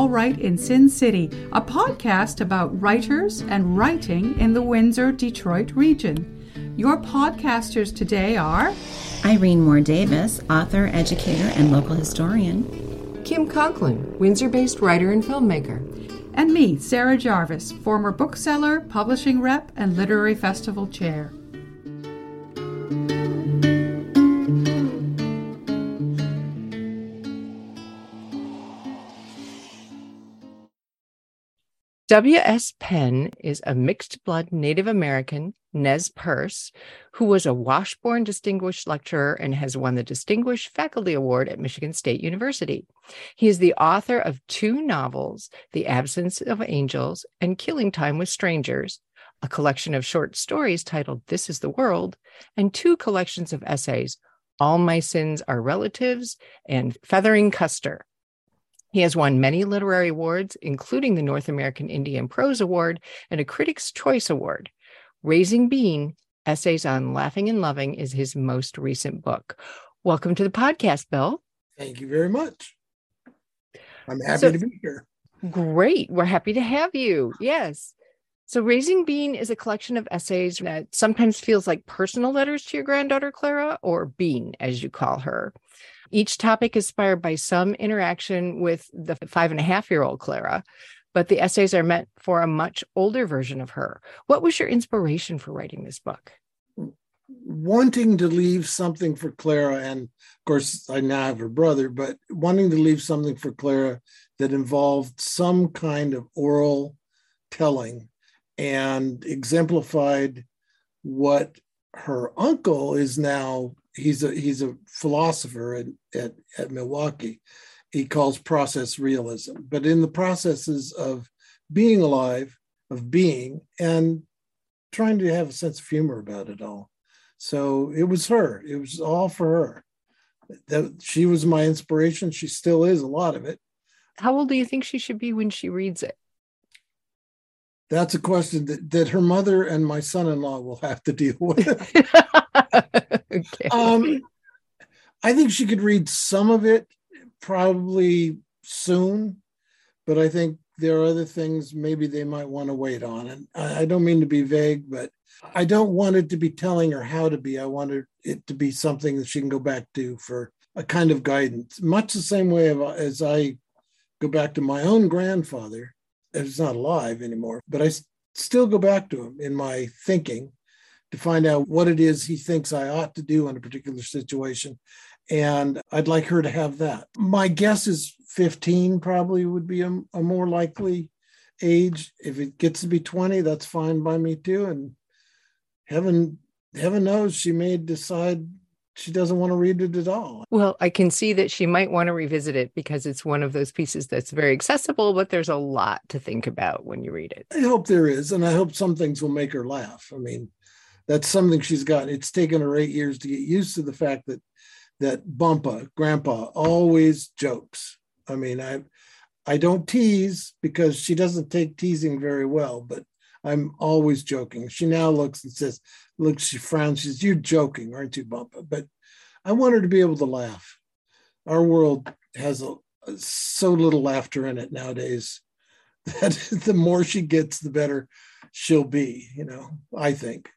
to All Right in Sin City, a podcast about writers and writing in the Windsor Detroit region. Your podcasters today are Irene Moore Davis, author, educator, and local historian. Kim Conklin, Windsor based writer and filmmaker. And me, Sarah Jarvis, former bookseller, publishing rep, and literary festival chair. W.S. Penn is a mixed blood Native American, Nez Perce, who was a Washburn Distinguished Lecturer and has won the Distinguished Faculty Award at Michigan State University. He is the author of two novels, The Absence of Angels and Killing Time with Strangers, a collection of short stories titled This is the World, and two collections of essays, All My Sins Are Relatives and Feathering Custer. He has won many literary awards, including the North American Indian Prose Award and a Critics' Choice Award. Raising Bean Essays on Laughing and Loving is his most recent book. Welcome to the podcast, Bill. Thank you very much. I'm happy So- to be here. Great. We're happy to have you. Yes. So, Raising Bean is a collection of essays that sometimes feels like personal letters to your granddaughter, Clara, or Bean, as you call her. Each topic is inspired by some interaction with the five and a half year old Clara, but the essays are meant for a much older version of her. What was your inspiration for writing this book? Wanting to leave something for Clara, and of course, I now have her brother, but wanting to leave something for Clara that involved some kind of oral telling and exemplified what her uncle is now. He's a he's a philosopher at, at, at Milwaukee. He calls process realism, but in the processes of being alive, of being, and trying to have a sense of humor about it all. So it was her. It was all for her. That she was my inspiration. She still is a lot of it. How old do you think she should be when she reads it? That's a question that, that her mother and my son-in-law will have to deal with. okay. um, I think she could read some of it probably soon, but I think there are other things maybe they might want to wait on. And I, I don't mean to be vague, but I don't want it to be telling her how to be. I want it to be something that she can go back to for a kind of guidance, much the same way as I go back to my own grandfather. He's not alive anymore, but I still go back to him in my thinking to find out what it is he thinks I ought to do in a particular situation. And I'd like her to have that. My guess is 15 probably would be a, a more likely age. If it gets to be 20, that's fine by me too. And heaven, heaven knows she may decide she doesn't want to read it at all. Well, I can see that she might want to revisit it because it's one of those pieces that's very accessible, but there's a lot to think about when you read it. I hope there is, and I hope some things will make her laugh. I mean, that's something she's got. It's taken her eight years to get used to the fact that that Bumpa, Grandpa, always jokes. I mean, I I don't tease because she doesn't take teasing very well, but I'm always joking. She now looks and says, looks, she frowns, she says, You're joking, aren't you, Bumpa? But I want her to be able to laugh. Our world has a, so little laughter in it nowadays that the more she gets, the better she'll be, you know, I think.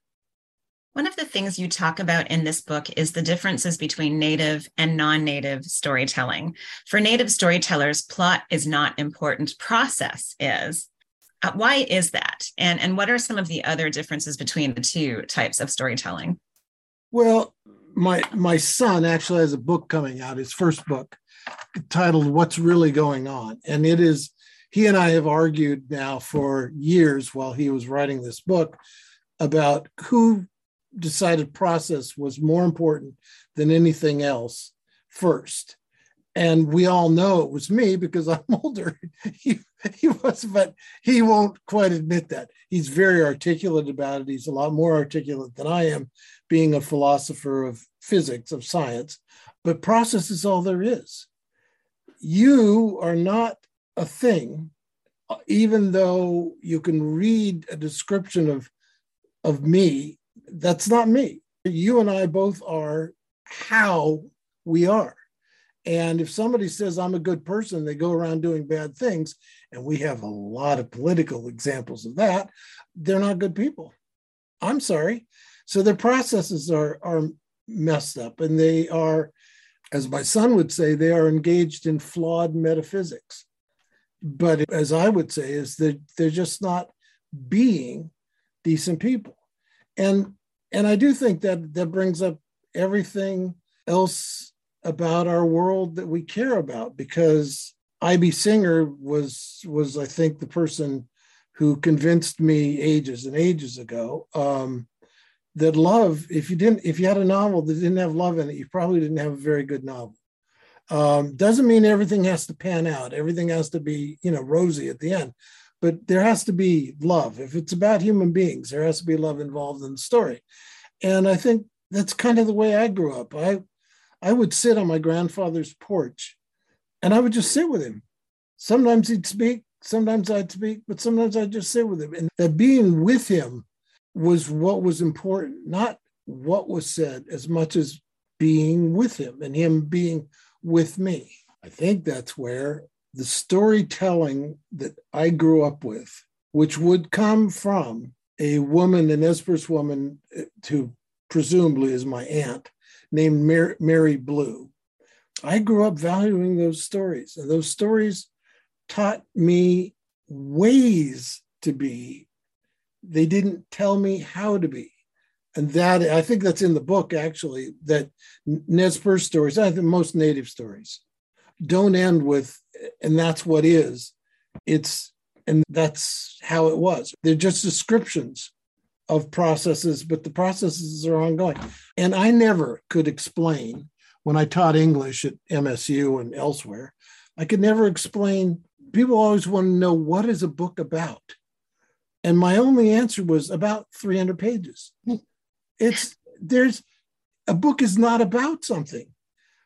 One of the things you talk about in this book is the differences between native and non native storytelling. For native storytellers, plot is not important, process is. Uh, why is that? And, and what are some of the other differences between the two types of storytelling? Well, my my son actually has a book coming out, his first book, titled "What's Really Going On," and it is. He and I have argued now for years while he was writing this book about who decided process was more important than anything else first. And we all know it was me because I'm older. he, he was, but he won't quite admit that. He's very articulate about it. He's a lot more articulate than I am, being a philosopher of physics, of science. But process is all there is. You are not a thing, even though you can read a description of, of me, that's not me. You and I both are how we are. And if somebody says, I'm a good person, they go around doing bad things, and we have a lot of political examples of that, they're not good people. I'm sorry. So their processes are, are messed up and they are, as my son would say, they are engaged in flawed metaphysics. But as I would say, is that they're just not being decent people. And and I do think that that brings up everything else about our world that we care about because IB Singer was was I think the person who convinced me ages and ages ago um, that love if you didn't if you had a novel that didn't have love in it you probably didn't have a very good novel. Um, doesn't mean everything has to pan out. Everything has to be you know rosy at the end. But there has to be love. If it's about human beings there has to be love involved in the story. And i think that's kind of the way i grew up. I i would sit on my grandfather's porch and i would just sit with him. Sometimes he'd speak sometimes i'd speak but sometimes i'd just sit with him. And that being with him was what was important not what was said as much as being with him and him being with me. I think that's where the storytelling that I grew up with, which would come from a woman, an Nez woman, eh, who presumably is my aunt, named Mary, Mary Blue. I grew up valuing those stories, and those stories taught me ways to be. They didn't tell me how to be. And that I think that's in the book actually, that Nez Perce stories, I think most native stories don't end with and that's what is it's and that's how it was they're just descriptions of processes but the processes are ongoing. And i never could explain when i taught english at msu and elsewhere i could never explain people always want to know what is a book about? And my only answer was about 300 pages. It's there's a book is not about something.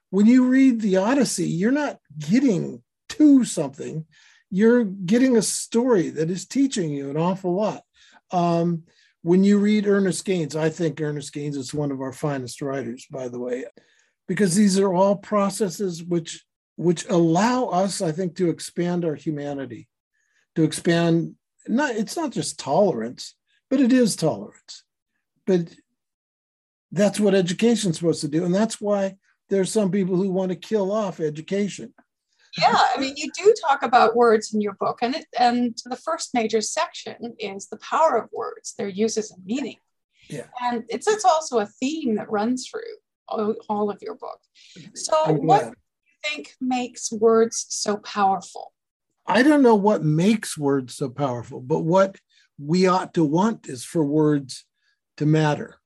When you read the Odyssey, you're not getting to something, you're getting a story that is teaching you an awful lot. Um, when you read Ernest Gaines, I think Ernest Gaines is one of our finest writers, by the way, because these are all processes which which allow us, I think, to expand our humanity, to expand. Not it's not just tolerance, but it is tolerance. But that's what education's supposed to do, and that's why there's some people who want to kill off education. Yeah, I mean, you do talk about words in your book, and it, and the first major section is the power of words, their uses and meaning. Yeah, and it's it's also a theme that runs through all, all of your book. So, oh, what do you think makes words so powerful? I don't know what makes words so powerful, but what we ought to want is for words to matter,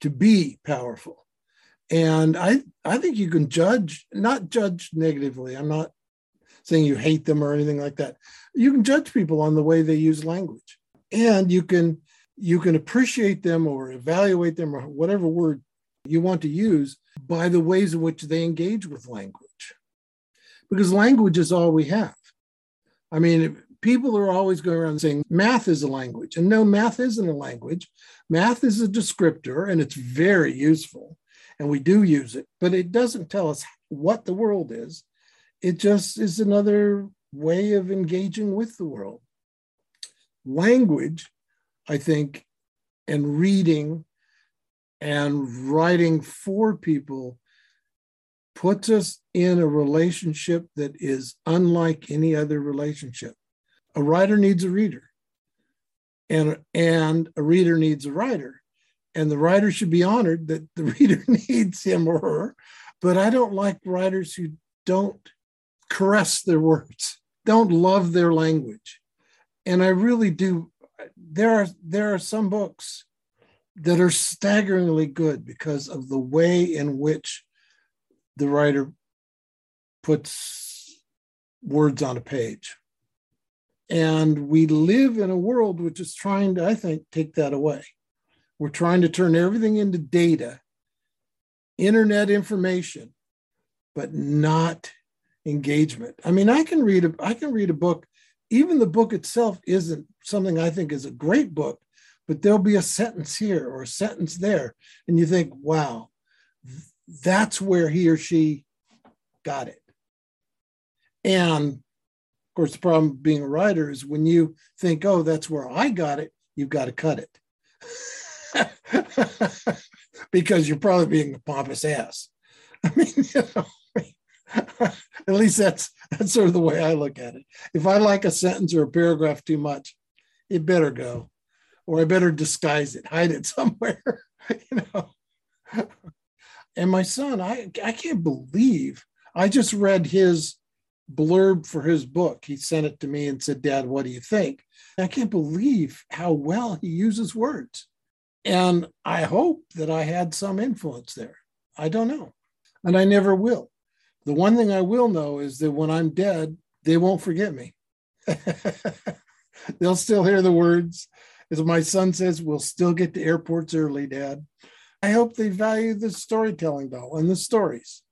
to be powerful and i i think you can judge not judge negatively. I'm not saying you hate them or anything like that. You can judge people on the way they use language. And you can you can appreciate them or evaluate them or whatever word you want to use by the ways in which they engage with language. Because language is all we have. I mean people are always going around saying math is a language. And no math isn't a language. Math is a descriptor and it's very useful and we do use it, but it doesn't tell us what the world is. It just is another way of engaging with the world. Language, I think, and reading and writing for people puts us in a relationship that is unlike any other relationship. A writer needs a reader, and, and a reader needs a writer and the writer should be honored that the reader needs him or her. But I don't like writers who don't caress their words, don't love their language. And I really do. There are there are some books that are staggeringly good because of the way in which the writer puts words on a page. And we live in a world which is trying to, I think, take that away. We're trying to turn everything into data, internet information, but not engagement. I mean, I can read a I can read a book. Even the book itself isn't something I think is a great book, but there'll be a sentence here or a sentence there, and you think, wow, that's where he or she got it. And of course, the problem being a writer is when you think, oh, that's where I got it, you've got to cut it. because you're probably being a pompous ass. I mean, you know, at least that's that's sort of the way I look at it. If I like a sentence or a paragraph too much, it better go, or I better disguise it, hide it somewhere. you know. And my son, I I can't believe I just read his blurb for his book. He sent it to me and said, "Dad, what do you think?" I can't believe how well he uses words. And I hope that I had some influence there. I don't know. And I never will. The one thing I will know is that when I'm dead, they won't forget me. They'll still hear the words. As my son says, we'll still get to airports early, Dad. I hope they value the storytelling, though, and the stories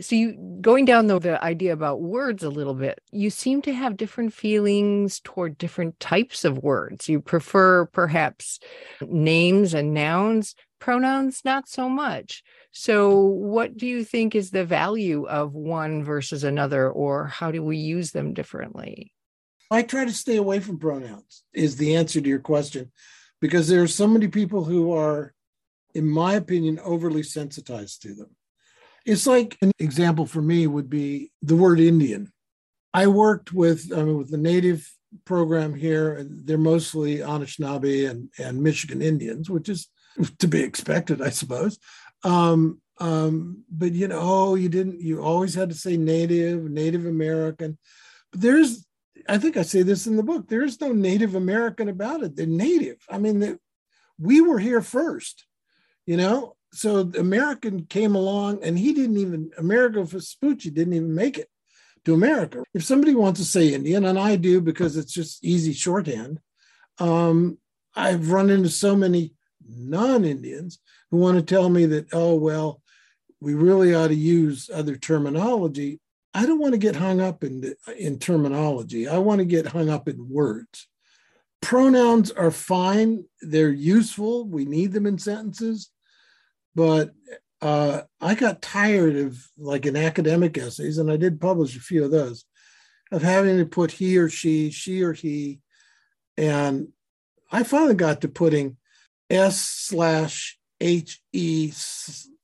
so you going down the, the idea about words a little bit you seem to have different feelings toward different types of words. You prefer perhaps names and nouns pronouns not so much. So what do you think is the value of one versus another or how do we use them differently? I try to stay away from pronouns is the answer to your question because there are so many people who are in my opinion overly sensitized to them it's like an example for me would be the word Indian. I worked with I mean, with the native program here. They're mostly Anishinaabe and, and Michigan Indians, which is to be expected, I suppose. Um, um, but you know, oh, you didn't. You always had to say Native, Native American. But there's, I think I say this in the book. There is no Native American about it. They're Native. I mean, they, we were here first. You know, so the American came along and he didn't even Amerigo Vespucci didn't even make it to America. If somebody wants to say Indian, and I do because it's just easy shorthand, um, I've run into so many non-Indians who want to tell me that, oh well, we really ought to use other terminology. I don't want to get hung up in in terminology. I want to get hung up in words. Pronouns are fine; they're useful. We need them in sentences but uh, I got tired of like in academic essays, and I did publish a few of those, of having to put he or she, she or he, and I finally got to putting S slash H E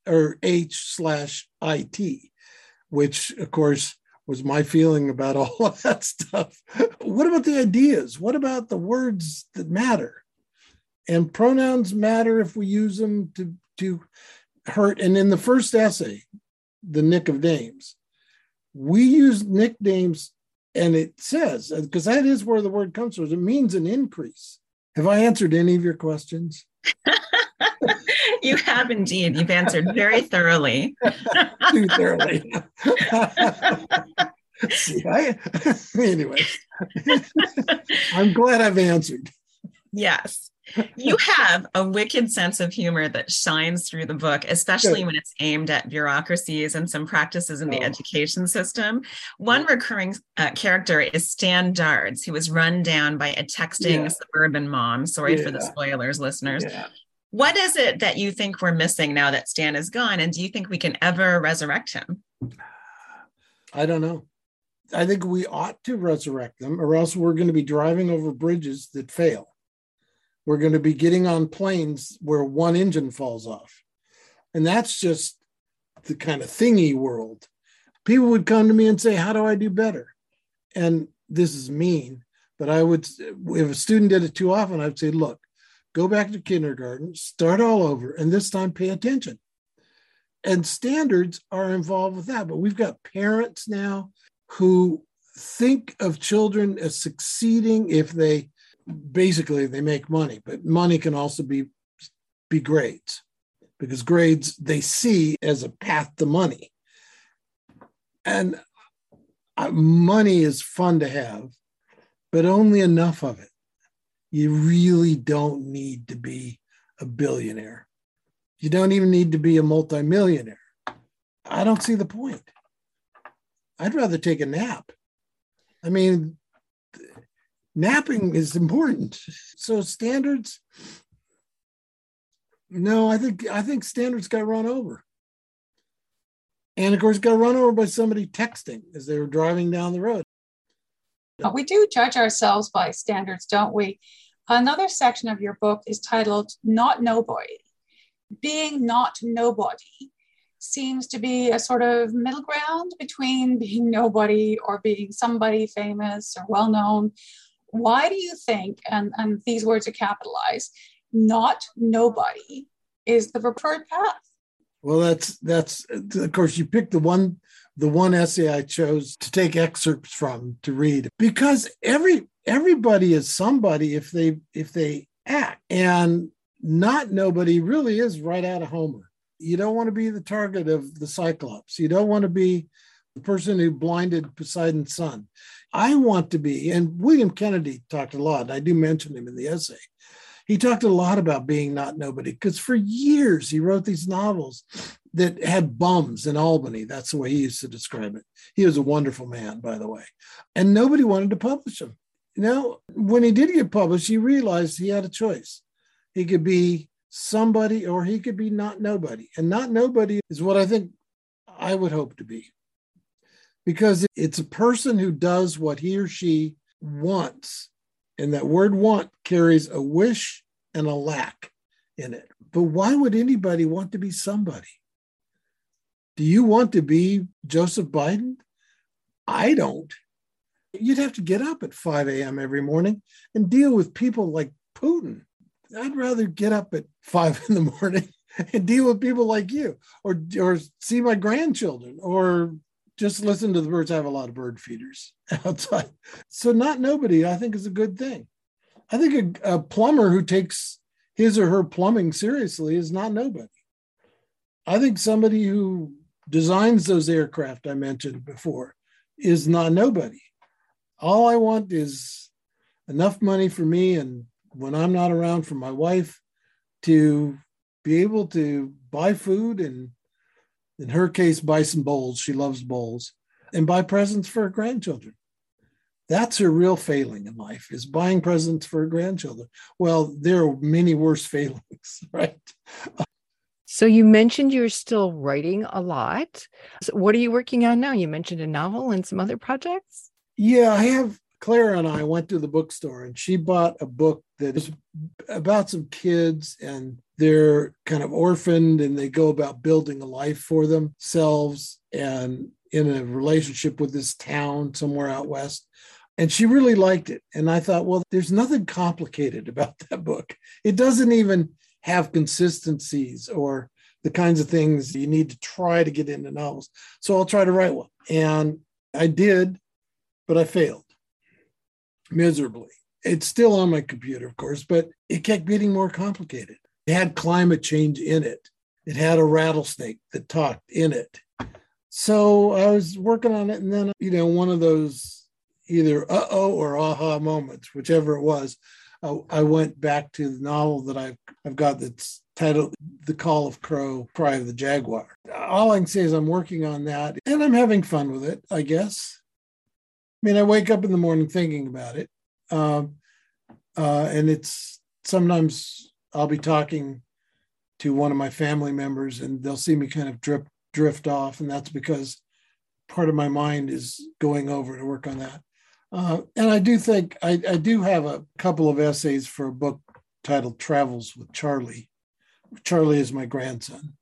or H slash I T, which of course was my feeling about all of that stuff. What about the ideas? What about the words that matter? And pronouns matter if we use them to to hurt. And in the first essay, the nick of names, we use nicknames, and it says because that is where the word comes from. It means an increase. Have I answered any of your questions? you have indeed. You've answered very thoroughly. Too thoroughly. See, I, anyway, I'm glad I've answered. Yes you have a wicked sense of humor that shines through the book, especially when it's aimed at bureaucracies and some practices in the oh. education system. One recurring uh, character is Stan Dards, who was run down by a texting yeah. suburban mom. Sorry yeah. for the spoilers, listeners. Yeah. What is it that you think we're missing now that Stan is gone? And do you think we can ever resurrect him? I don't know. I think we ought to resurrect them, or else we're going to be driving over bridges that fail we're going to be getting on planes where one engine falls off. And that's just the kind of thingy world. People would come to me and say, How do I do better? And this is mean, but I would, if a student did it too often, I'd say, Look, go back to kindergarten, start all over, and this time pay attention. And standards are involved with that. But we've got parents now who think of children as succeeding if they basically they make money, but money can also be be grades because grades they see as a path to money. And uh, money is fun to have, but only enough of it. You really don't need to be a billionaire. You don't even need to be a multimillionaire. I don't see the point. I'd rather take a nap. I mean, napping is important. So standards, no, I think I think standards got run over. And of course, got run over by somebody texting as they were driving down the road. We do judge ourselves by standards, don't we? Another section of your book is titled Not Nobody. Being not nobody seems to be a sort of middle ground between being nobody or being somebody famous or well known. Why do you think, and, and these words are capitalized, not nobody is the preferred path? Well, that's that's of course you picked the one the one essay I chose to take excerpts from to read because every everybody is somebody if they if they act and not nobody really is right out of Homer. You don't want to be the target of the Cyclops. You don't want to be the person who blinded Poseidon's son. I want to be, and William Kennedy talked a lot. I do mention him in the essay. He talked a lot about being not nobody because for years he wrote these novels that had bums in Albany. That's the way he used to describe it. He was a wonderful man, by the way. And nobody wanted to publish him. You know, when he did get published, he realized he had a choice. He could be somebody or he could be not nobody. And not nobody is what I think I would hope to be. Because it's a person who does what he or she wants. And that word want carries a wish and a lack in it. But why would anybody want to be somebody? Do you want to be Joseph Biden? I don't. You'd have to get up at 5 a.m. every morning and deal with people like Putin. I'd rather get up at five in the morning and deal with people like you, or or see my grandchildren, or just listen to the birds. I have a lot of bird feeders outside, so not nobody. I think is a good thing. I think a, a plumber who takes his or her plumbing seriously is not nobody. I think somebody who designs those aircraft I mentioned before is not nobody. All I want is enough money for me and when I'm not around for my wife to be able to buy food and in her case buy some bowls. She loves bowls. And buy presents for her grandchildren. That's her real failing in life is buying presents for her grandchildren. Well there are many worse failings right? So you mentioned you're still writing a lot. So what are you working on now? You mentioned a novel and some other projects? Yeah i have Clara and I went to the bookstore and she bought a book that is about some kids and they're kind of orphaned and they go about building a life for themselves and in a relationship with this town somewhere out west. And she really liked it. And I thought, well, there's nothing complicated about that book. It doesn't even have consistencies or the kinds of things you need to try to get into novels. So I'll try to write one. And I did, but I failed miserably. It's still on my computer, of course, but it kept getting more complicated. Had climate change in it. It had a rattlesnake that talked in it. So I was working on it, and then, you know, one of those either uh oh or aha moments, whichever it was, I, I went back to the novel that I've, I've got that's titled The Call of Crow, Cry of the Jaguar. All I can say is I'm working on that and I'm having fun with it, I guess. I mean, I wake up in the morning thinking about it. Um, uh, and it's sometimes I'll be talking to one of my family members and they'll see me kind of drip, drift off. And that's because part of my mind is going over to work on that. Uh, and I do think I, I do have a couple of essays for a book titled Travels with Charlie. Charlie is my grandson.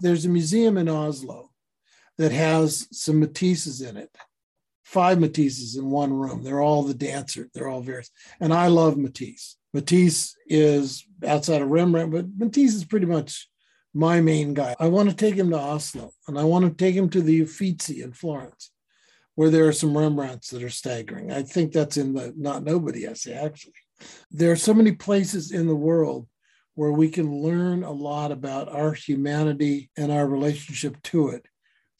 There's a museum in Oslo that has some Matisses in it five Matisses in one room. They're all the dancer. They're all various. And I love Matisse. Matisse is outside of Rembrandt, but Matisse is pretty much my main guy. I want to take him to Oslo and I want to take him to the Uffizi in Florence, where there are some Rembrandts that are staggering. I think that's in the Not Nobody essay, actually. There are so many places in the world where we can learn a lot about our humanity and our relationship to it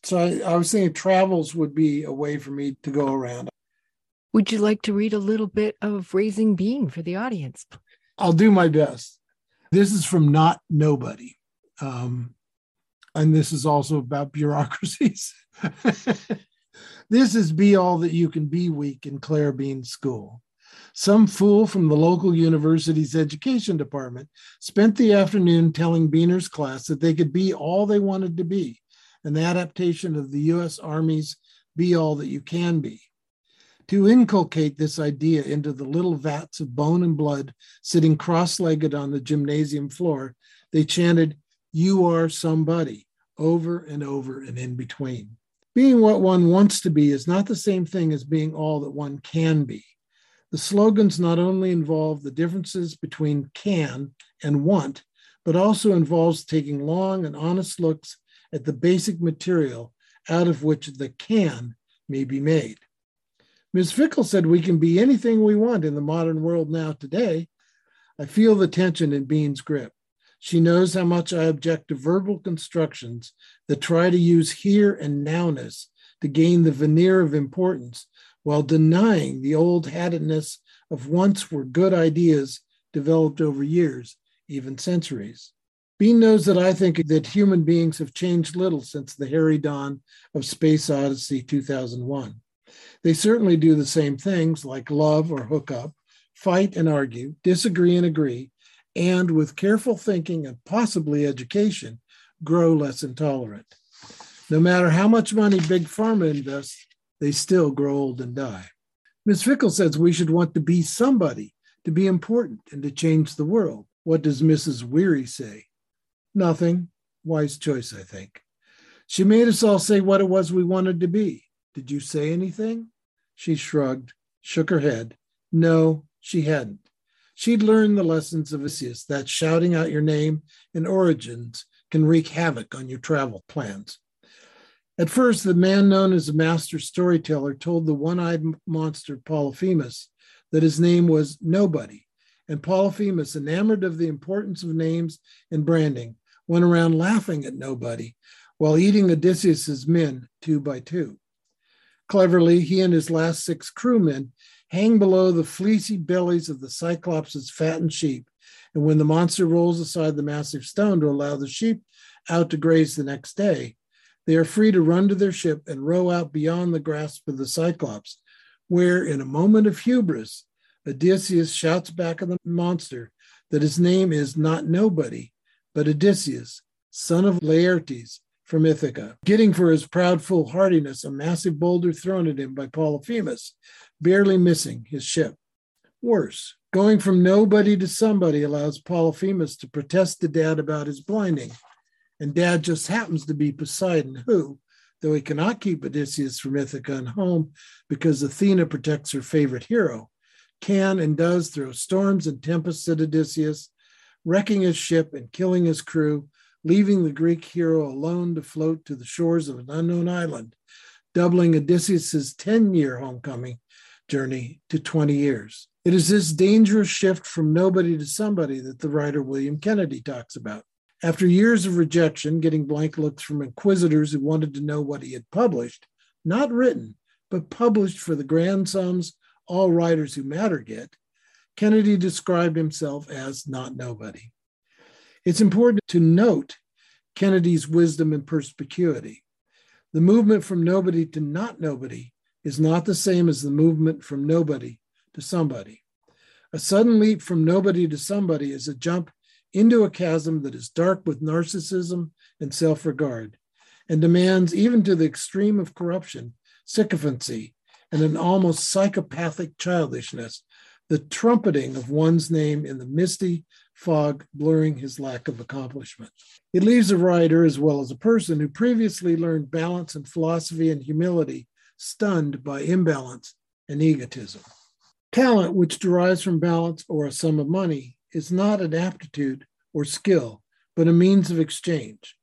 so I, I was thinking travels would be a way for me to go around. Would you like to read a little bit of Raising Bean for the audience? I'll do my best. This is from Not Nobody. Um, and this is also about bureaucracies. this is Be All That You Can Be Week in Claire Bean school. Some fool from the local university's education department spent the afternoon telling Beaner's class that they could be all they wanted to be an adaptation of the US Army's Be All That You Can Be. To inculcate this idea into the little vats of bone and blood sitting cross legged on the gymnasium floor, they chanted, You are somebody, over and over and in between. Being what one wants to be is not the same thing as being all that one can be. The slogans not only involve the differences between can and want, but also involves taking long and honest looks at the basic material out of which the can may be made. Ms. Fickle said we can be anything we want in the modern world now today. I feel the tension in Bean's grip. She knows how much I object to verbal constructions that try to use here and nowness to gain the veneer of importance while denying the old hattedness of once were good ideas developed over years, even centuries. Bean knows that I think that human beings have changed little since the hairy dawn of Space Odyssey 2001. They certainly do the same things like love or hook up, fight and argue, disagree and agree, and with careful thinking and possibly education, grow less intolerant. No matter how much money Big Pharma invests, they still grow old and die. Ms. Fickle says we should want to be somebody, to be important, and to change the world. What does Mrs. Weary say? Nothing. Wise choice, I think. She made us all say what it was we wanted to be. Did you say anything? She shrugged, shook her head. No, she hadn't. She'd learned the lessons of Odysseus that shouting out your name and origins can wreak havoc on your travel plans. At first, the man known as a master storyteller told the one eyed monster Polyphemus that his name was Nobody, and Polyphemus, enamored of the importance of names and branding, went around laughing at Nobody while eating Odysseus's men two by two. Cleverly, he and his last six crewmen hang below the fleecy bellies of the Cyclops' fattened sheep. And when the monster rolls aside the massive stone to allow the sheep out to graze the next day, they are free to run to their ship and row out beyond the grasp of the Cyclops, where, in a moment of hubris, Odysseus shouts back at the monster that his name is not nobody, but Odysseus, son of Laertes, from Ithaca, getting for his proud foolhardiness a massive boulder thrown at him by Polyphemus, barely missing his ship. Worse, going from nobody to somebody allows Polyphemus to protest to Dad about his blinding. And Dad just happens to be Poseidon, who, though he cannot keep Odysseus from Ithaca and home because Athena protects her favorite hero, can and does throw storms and tempests at Odysseus, wrecking his ship and killing his crew leaving the Greek hero alone to float to the shores of an unknown island, doubling Odysseus's 10 year homecoming journey to 20 years. It is this dangerous shift from nobody to somebody that the writer William Kennedy talks about. After years of rejection, getting blank looks from inquisitors who wanted to know what he had published, not written, but published for the grand sums all writers who matter get, Kennedy described himself as not nobody. It's important to note Kennedy's wisdom and perspicuity. The movement from nobody to not nobody is not the same as the movement from nobody to somebody. A sudden leap from nobody to somebody is a jump into a chasm that is dark with narcissism and self regard and demands, even to the extreme of corruption, sycophancy, and an almost psychopathic childishness, the trumpeting of one's name in the misty fog blurring his lack of accomplishment. It leaves a writer, as well as a person who previously learned balance and philosophy and humility, stunned by imbalance and egotism. Talent, which derives from balance or a sum of money, is not an aptitude or skill, but a means of exchange,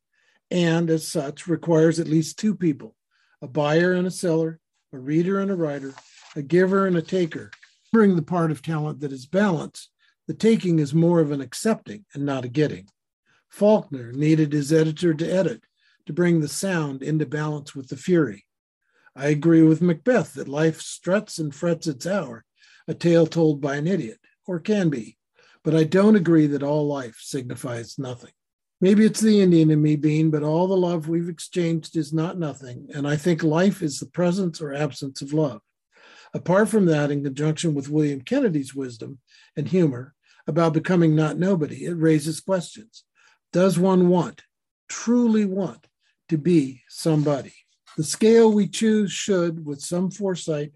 and as such requires at least two people a buyer and a seller, a reader and a writer, a giver and a taker. Bring the part of talent that is balance the taking is more of an accepting and not a getting. Faulkner needed his editor to edit to bring the sound into balance with the fury. I agree with Macbeth that life struts and frets its hour, a tale told by an idiot, or can be, but I don't agree that all life signifies nothing. Maybe it's the Indian in me, Bean, but all the love we've exchanged is not nothing, and I think life is the presence or absence of love. Apart from that, in conjunction with William Kennedy's wisdom and humor, about becoming not nobody, it raises questions. Does one want, truly want, to be somebody. The scale we choose should, with some foresight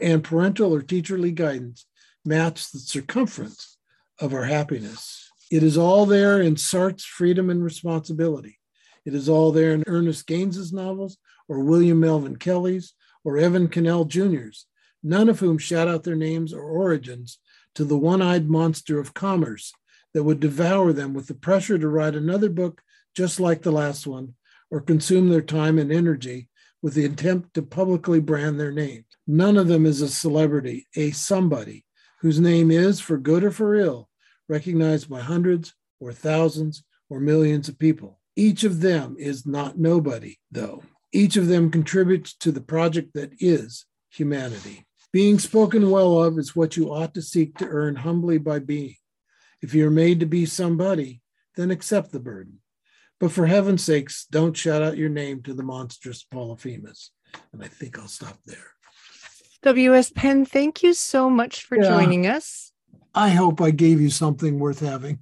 and parental or teacherly guidance, match the circumference of our happiness. It is all there in Sartre's Freedom and Responsibility. It is all there in Ernest Gaines's novels or William Melvin Kelley's or Evan Connell Jr.'s, none of whom shout out their names or origins to the one eyed monster of commerce that would devour them with the pressure to write another book just like the last one or consume their time and energy with the attempt to publicly brand their name. None of them is a celebrity, a somebody whose name is, for good or for ill, recognized by hundreds or thousands or millions of people. Each of them is not nobody, though. Each of them contributes to the project that is humanity. Being spoken well of is what you ought to seek to earn humbly by being. If you're made to be somebody, then accept the burden. But for heaven's sakes, don't shout out your name to the monstrous Polyphemus. And I think I'll stop there. W.S. Penn, thank you so much for Yeah. joining us. I hope I gave you something worth having.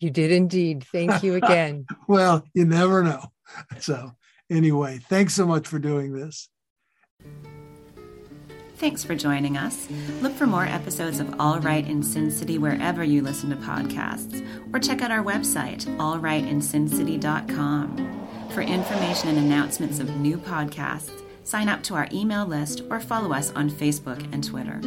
You did indeed. Thank you again. Well, you never know. So, anyway, thanks so much for doing this. Thanks for joining us. Look for more episodes of All Right in Sin City wherever you listen to podcasts, or check out our website, allrightinsincity.com. For information and announcements of new podcasts, sign up to our email list or follow us on Facebook and Twitter.